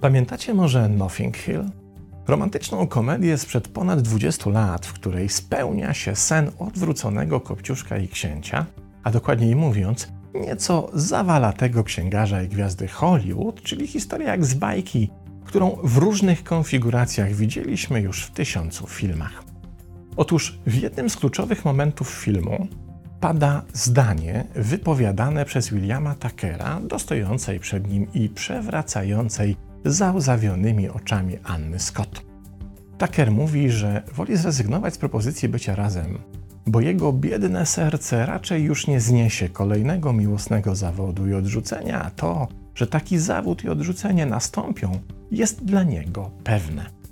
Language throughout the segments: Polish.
Pamiętacie może Nothing Hill? Romantyczną komedię sprzed ponad 20 lat, w której spełnia się sen odwróconego kopciuszka i księcia, a dokładniej mówiąc, nieco zawalatego księgarza i gwiazdy Hollywood, czyli historia jak z bajki, którą w różnych konfiguracjach widzieliśmy już w tysiącu filmach. Otóż w jednym z kluczowych momentów filmu pada zdanie wypowiadane przez Williama Tuckera, dostojącej przed nim i przewracającej załzawionymi oczami Anny Scott. Tucker mówi, że woli zrezygnować z propozycji bycia razem, bo jego biedne serce raczej już nie zniesie kolejnego miłosnego zawodu i odrzucenia, a to, że taki zawód i odrzucenie nastąpią, jest dla niego pewne.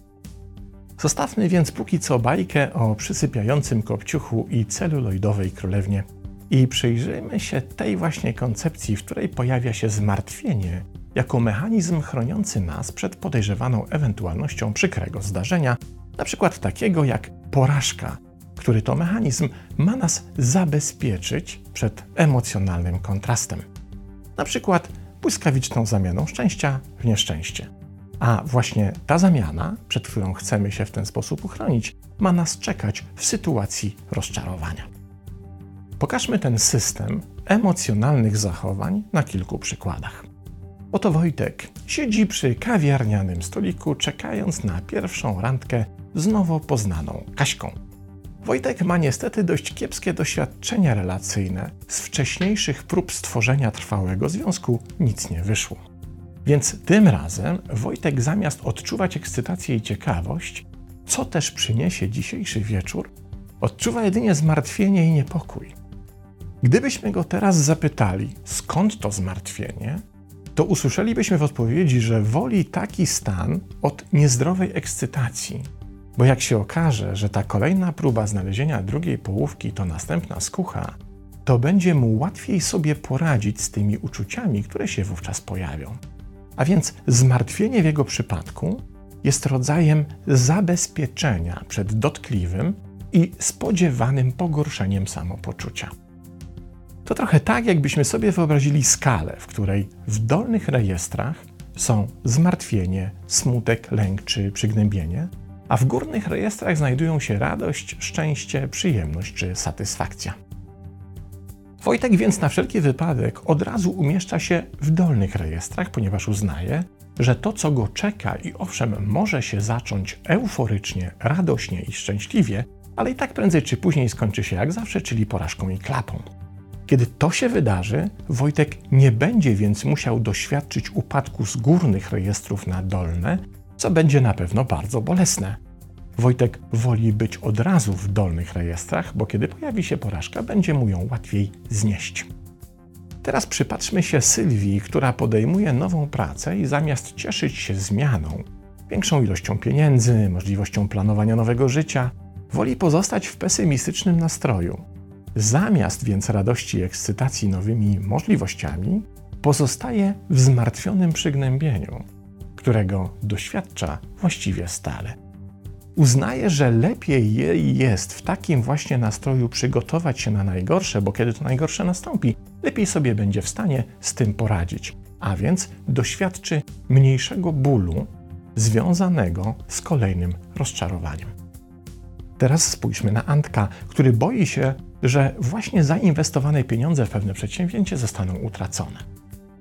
Zostawmy więc póki co bajkę o przysypiającym kopciuchu i celuloidowej królewnie i przyjrzyjmy się tej właśnie koncepcji, w której pojawia się zmartwienie jako mechanizm chroniący nas przed podejrzewaną ewentualnością przykrego zdarzenia, np. takiego jak porażka, który to mechanizm ma nas zabezpieczyć przed emocjonalnym kontrastem. Na przykład błyskawiczną zamianą szczęścia w nieszczęście. A właśnie ta zamiana, przed którą chcemy się w ten sposób uchronić, ma nas czekać w sytuacji rozczarowania. Pokażmy ten system emocjonalnych zachowań na kilku przykładach. Oto Wojtek siedzi przy kawiarnianym stoliku, czekając na pierwszą randkę z nowo poznaną Kaśką. Wojtek ma niestety dość kiepskie doświadczenia relacyjne. Z wcześniejszych prób stworzenia trwałego związku nic nie wyszło. Więc tym razem Wojtek zamiast odczuwać ekscytację i ciekawość, co też przyniesie dzisiejszy wieczór, odczuwa jedynie zmartwienie i niepokój. Gdybyśmy go teraz zapytali, skąd to zmartwienie, to usłyszelibyśmy w odpowiedzi, że woli taki stan od niezdrowej ekscytacji. Bo jak się okaże, że ta kolejna próba znalezienia drugiej połówki to następna skucha, to będzie mu łatwiej sobie poradzić z tymi uczuciami, które się wówczas pojawią. A więc zmartwienie w jego przypadku jest rodzajem zabezpieczenia przed dotkliwym i spodziewanym pogorszeniem samopoczucia. To trochę tak, jakbyśmy sobie wyobrazili skalę, w której w dolnych rejestrach są zmartwienie, smutek, lęk czy przygnębienie, a w górnych rejestrach znajdują się radość, szczęście, przyjemność czy satysfakcja. Wojtek więc na wszelki wypadek od razu umieszcza się w dolnych rejestrach, ponieważ uznaje, że to, co go czeka i owszem może się zacząć euforycznie, radośnie i szczęśliwie, ale i tak prędzej czy później skończy się jak zawsze, czyli porażką i klapą. Kiedy to się wydarzy, Wojtek nie będzie więc musiał doświadczyć upadku z górnych rejestrów na dolne, co będzie na pewno bardzo bolesne. Wojtek woli być od razu w dolnych rejestrach, bo kiedy pojawi się porażka, będzie mu ją łatwiej znieść. Teraz przypatrzmy się Sylwii, która podejmuje nową pracę i zamiast cieszyć się zmianą, większą ilością pieniędzy, możliwością planowania nowego życia, woli pozostać w pesymistycznym nastroju. Zamiast więc radości i ekscytacji nowymi możliwościami, pozostaje w zmartwionym przygnębieniu, którego doświadcza właściwie stale. Uznaje, że lepiej jej jest w takim właśnie nastroju przygotować się na najgorsze, bo kiedy to najgorsze nastąpi, lepiej sobie będzie w stanie z tym poradzić, a więc doświadczy mniejszego bólu związanego z kolejnym rozczarowaniem. Teraz spójrzmy na Antka, który boi się, że właśnie zainwestowane pieniądze w pewne przedsięwzięcie zostaną utracone.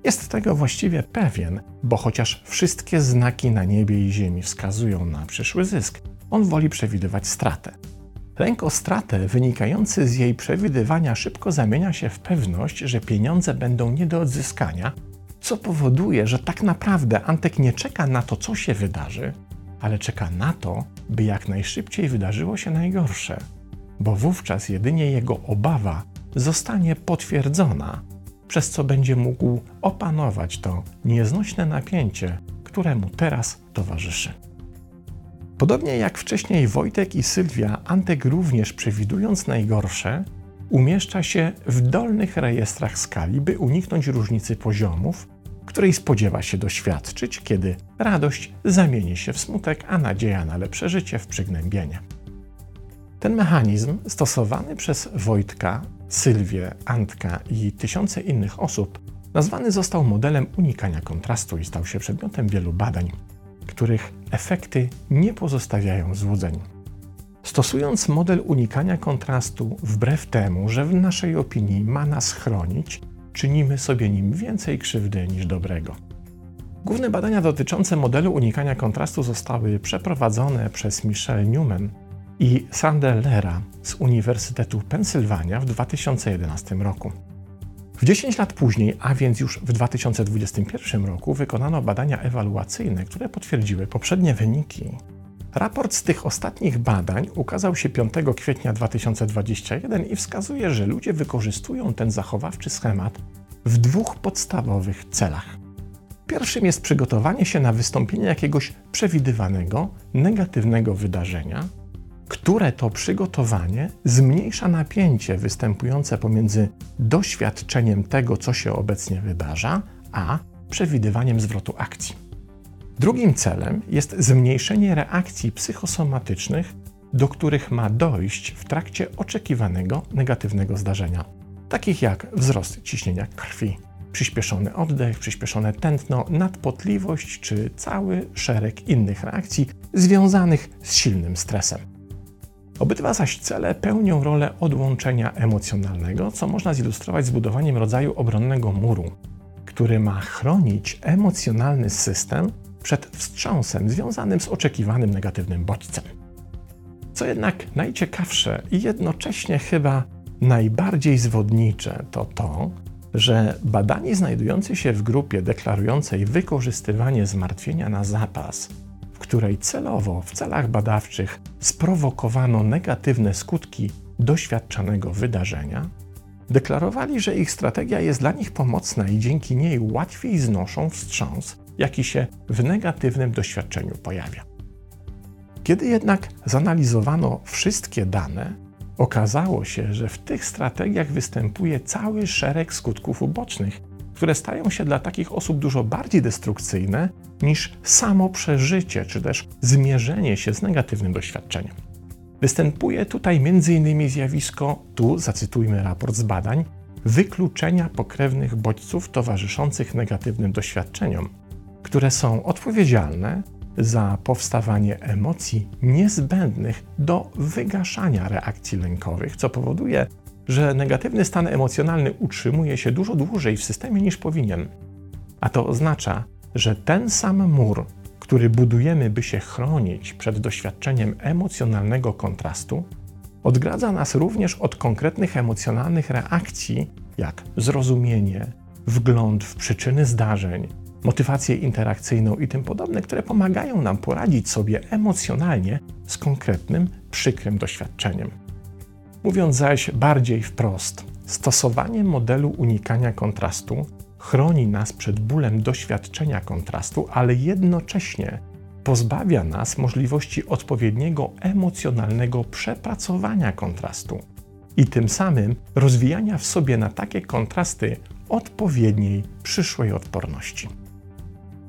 Jest tego właściwie pewien, bo chociaż wszystkie znaki na niebie i ziemi wskazują na przyszły zysk, on woli przewidywać stratę. Lęk o stratę wynikający z jej przewidywania szybko zamienia się w pewność, że pieniądze będą nie do odzyskania, co powoduje, że tak naprawdę Antek nie czeka na to, co się wydarzy, ale czeka na to, by jak najszybciej wydarzyło się najgorsze, bo wówczas jedynie jego obawa zostanie potwierdzona, przez co będzie mógł opanować to nieznośne napięcie, które mu teraz towarzyszy. Podobnie jak wcześniej Wojtek i Sylwia, Antek również przewidując najgorsze, umieszcza się w dolnych rejestrach skali, by uniknąć różnicy poziomów, której spodziewa się doświadczyć, kiedy radość zamieni się w smutek, a nadzieja na lepsze życie w przygnębienie. Ten mechanizm stosowany przez Wojtka, Sylwię, Antka i tysiące innych osób nazwany został modelem unikania kontrastu i stał się przedmiotem wielu badań, których efekty nie pozostawiają złudzeń. Stosując model unikania kontrastu, wbrew temu, że w naszej opinii ma nas chronić, czynimy sobie nim więcej krzywdy niż dobrego. Główne badania dotyczące modelu unikania kontrastu zostały przeprowadzone przez Michelle Newman i Sandellera z Uniwersytetu Pensylwania w 2011 roku. W 10 lat później, a więc już w 2021 roku, wykonano badania ewaluacyjne, które potwierdziły poprzednie wyniki. Raport z tych ostatnich badań ukazał się 5 kwietnia 2021 i wskazuje, że ludzie wykorzystują ten zachowawczy schemat w dwóch podstawowych celach. Pierwszym jest przygotowanie się na wystąpienie jakiegoś przewidywanego, negatywnego wydarzenia, które to przygotowanie zmniejsza napięcie występujące pomiędzy doświadczeniem tego, co się obecnie wydarza, a przewidywaniem zwrotu akcji. Drugim celem jest zmniejszenie reakcji psychosomatycznych, do których ma dojść w trakcie oczekiwanego negatywnego zdarzenia, takich jak wzrost ciśnienia krwi, przyspieszony oddech, przyspieszone tętno, nadpotliwość czy cały szereg innych reakcji związanych z silnym stresem. Obydwa zaś cele pełnią rolę odłączenia emocjonalnego, co można zilustrować zbudowaniem rodzaju obronnego muru, który ma chronić emocjonalny system przed wstrząsem związanym z oczekiwanym negatywnym bodźcem. Co jednak najciekawsze i jednocześnie chyba najbardziej zwodnicze to to, że badani znajdujący się w grupie deklarującej wykorzystywanie zmartwienia na zapas, której celowo w celach badawczych sprowokowano negatywne skutki doświadczanego wydarzenia, deklarowali, że ich strategia jest dla nich pomocna i dzięki niej łatwiej znoszą wstrząs, jaki się w negatywnym doświadczeniu pojawia. Kiedy jednak zanalizowano wszystkie dane, okazało się, że w tych strategiach występuje cały szereg skutków ubocznych, które stają się dla takich osób dużo bardziej destrukcyjne niż samo przeżycie czy też zmierzenie się z negatywnym doświadczeniem. Występuje tutaj m.in. zjawisko, tu zacytujmy raport z badań, wykluczenia pokrewnych bodźców towarzyszących negatywnym doświadczeniom, które są odpowiedzialne za powstawanie emocji niezbędnych do wygaszania reakcji lękowych, co powoduje, że negatywny stan emocjonalny utrzymuje się dużo dłużej w systemie niż powinien. A to oznacza, że ten sam mur, który budujemy, by się chronić przed doświadczeniem emocjonalnego kontrastu, odgradza nas również od konkretnych emocjonalnych reakcji, jak zrozumienie, wgląd w przyczyny zdarzeń, motywację interakcyjną i tym podobne, które pomagają nam poradzić sobie emocjonalnie z konkretnym, przykrym doświadczeniem. Mówiąc zaś bardziej wprost, stosowanie modelu unikania kontrastu chroni nas przed bólem doświadczenia kontrastu, ale jednocześnie pozbawia nas możliwości odpowiedniego emocjonalnego przepracowania kontrastu i tym samym rozwijania w sobie na takie kontrasty odpowiedniej przyszłej odporności.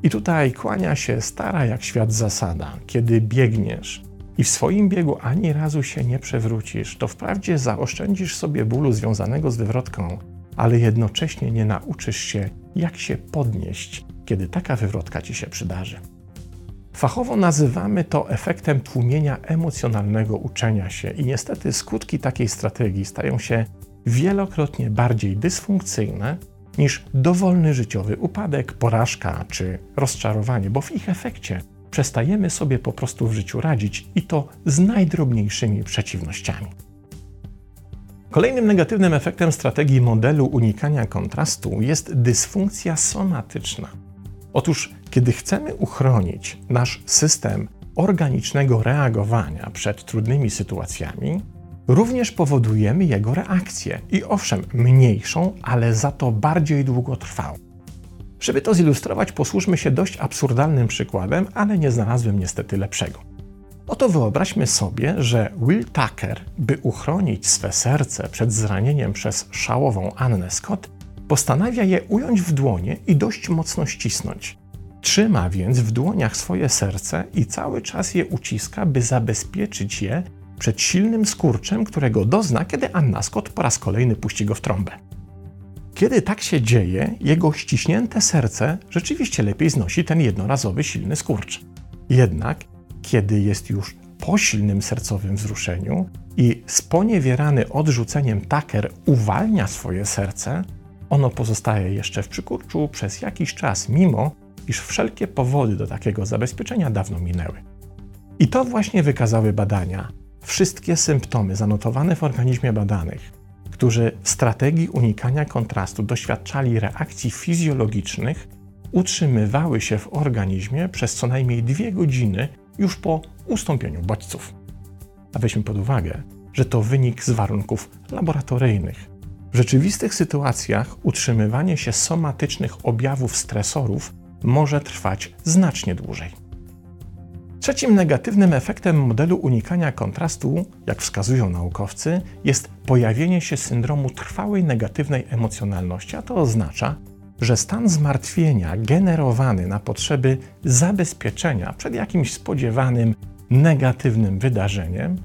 I tutaj kłania się stara jak świat zasada. Kiedy biegniesz i w swoim biegu ani razu się nie przewrócisz, to wprawdzie zaoszczędzisz sobie bólu związanego z wywrotką, ale jednocześnie nie nauczysz się, jak się podnieść, kiedy taka wywrotka ci się przydarzy. Fachowo nazywamy to efektem tłumienia emocjonalnego uczenia się, i niestety skutki takiej strategii stają się wielokrotnie bardziej dysfunkcyjne niż dowolny życiowy upadek, porażka czy rozczarowanie, bo w ich efekcie przestajemy sobie po prostu w życiu radzić i to z najdrobniejszymi przeciwnościami. Kolejnym negatywnym efektem strategii modelu unikania kontrastu jest dysfunkcja somatyczna. Otóż, kiedy chcemy uchronić nasz system organicznego reagowania przed trudnymi sytuacjami, również powodujemy jego reakcję i owszem, mniejszą, ale za to bardziej długotrwałą. Żeby to zilustrować, posłużmy się dość absurdalnym przykładem, ale nie znalazłem niestety lepszego. Oto wyobraźmy sobie, że Will Tucker, by uchronić swe serce przed zranieniem przez szałową Annę Scott, postanawia je ująć w dłonie i dość mocno ścisnąć. Trzyma więc w dłoniach swoje serce i cały czas je uciska, by zabezpieczyć je przed silnym skurczem, którego dozna, kiedy Anna Scott po raz kolejny puści go w trąbę. Kiedy tak się dzieje, jego ściśnięte serce rzeczywiście lepiej znosi ten jednorazowy silny skurcz. Jednak, kiedy jest już po silnym sercowym wzruszeniu i sponiewierany odrzuceniem Tucker uwalnia swoje serce, ono pozostaje jeszcze w przykurczu przez jakiś czas, mimo iż wszelkie powody do takiego zabezpieczenia dawno minęły. I to właśnie wykazały badania. Wszystkie symptomy zanotowane w organizmie badanych, którzy w strategii unikania kontrastu doświadczali reakcji fizjologicznych, utrzymywały się w organizmie przez co najmniej dwie godziny już po ustąpieniu bodźców. A weźmy pod uwagę, że to wynik z warunków laboratoryjnych. W rzeczywistych sytuacjach utrzymywanie się somatycznych objawów stresorów może trwać znacznie dłużej. Trzecim negatywnym efektem modelu unikania kontrastu, jak wskazują naukowcy, jest pojawienie się syndromu trwałej negatywnej emocjonalności, a to oznacza, że stan zmartwienia generowany na potrzeby zabezpieczenia przed jakimś spodziewanym negatywnym wydarzeniem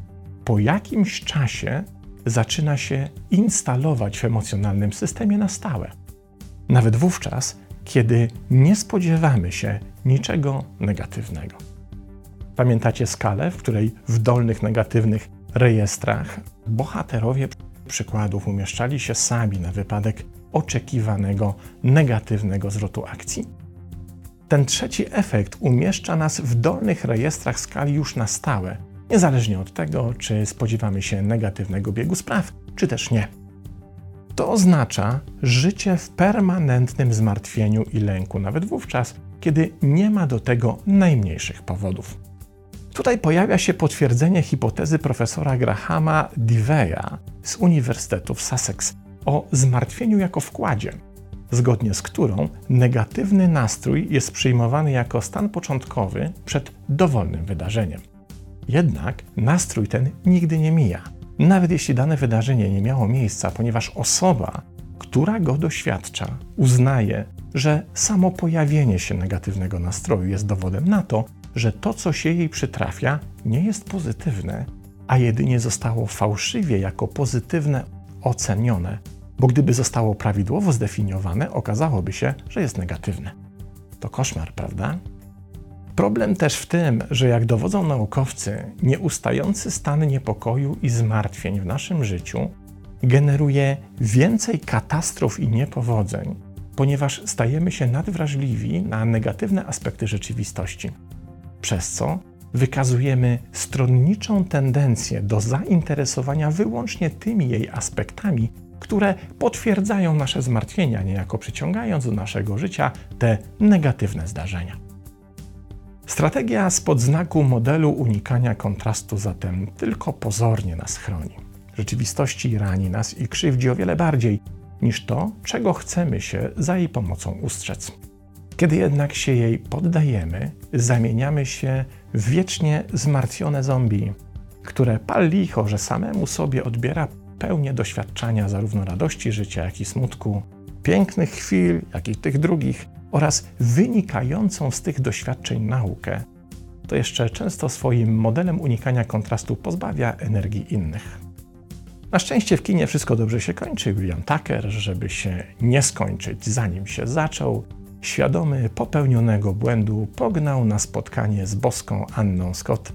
po jakimś czasie zaczyna się instalować w emocjonalnym systemie na stałe. Nawet wówczas, kiedy nie spodziewamy się niczego negatywnego. Pamiętacie skalę, w której w dolnych negatywnych rejestrach bohaterowie przykładów umieszczali się sami na wypadek oczekiwanego negatywnego zwrotu akcji? Ten trzeci efekt umieszcza nas w dolnych rejestrach skali już na stałe, niezależnie od tego, czy spodziewamy się negatywnego biegu spraw, czy też nie. To oznacza życie w permanentnym zmartwieniu i lęku, nawet wówczas, kiedy nie ma do tego najmniejszych powodów. Tutaj pojawia się potwierdzenie hipotezy profesora Grahama Diveya z Uniwersytetu w Sussex o zmartwieniu jako wkładzie, zgodnie z którą negatywny nastrój jest przyjmowany jako stan początkowy przed dowolnym wydarzeniem. Jednak nastrój ten nigdy nie mija, nawet jeśli dane wydarzenie nie miało miejsca, ponieważ osoba, która go doświadcza, uznaje, że samo pojawienie się negatywnego nastroju jest dowodem na to, że to, co się jej przytrafia, nie jest pozytywne, a jedynie zostało fałszywie jako pozytywne ocenione, bo gdyby zostało prawidłowo zdefiniowane, okazałoby się, że jest negatywne. To koszmar, prawda? Problem też w tym, że jak dowodzą naukowcy, nieustający stan niepokoju i zmartwień w naszym życiu generuje więcej katastrof i niepowodzeń, ponieważ stajemy się nadwrażliwi na negatywne aspekty rzeczywistości przez co wykazujemy stronniczą tendencję do zainteresowania wyłącznie tymi jej aspektami, które potwierdzają nasze zmartwienia, niejako przyciągając do naszego życia te negatywne zdarzenia. Strategia spod znaku modelu unikania kontrastu zatem tylko pozornie nas chroni. W rzeczywistości rani nas i krzywdzi o wiele bardziej niż to, czego chcemy się za jej pomocą ustrzec. Kiedy jednak się jej poddajemy, zamieniamy się w wiecznie zmartwione zombie, które pal licho, że samemu sobie odbiera pełnię doświadczania zarówno radości życia, jak i smutku, pięknych chwil, jak i tych drugich, oraz wynikającą z tych doświadczeń naukę, to jeszcze często swoim modelem unikania kontrastu pozbawia energii innych. Na szczęście w kinie wszystko dobrze się kończy. William Tucker, żeby się nie skończyć zanim się zaczął, świadomy popełnionego błędu, pognał na spotkanie z boską Anną Scott,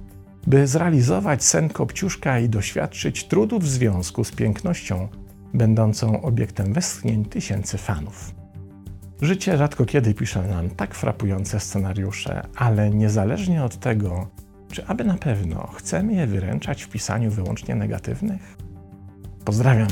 by zrealizować sen Kopciuszka i doświadczyć trudów w związku z pięknością, będącą obiektem westchnień tysięcy fanów. Życie rzadko kiedy pisze nam tak frapujące scenariusze, ale niezależnie od tego, czy aby na pewno chcemy je wyręczać w pisaniu wyłącznie negatywnych? Pozdrawiam.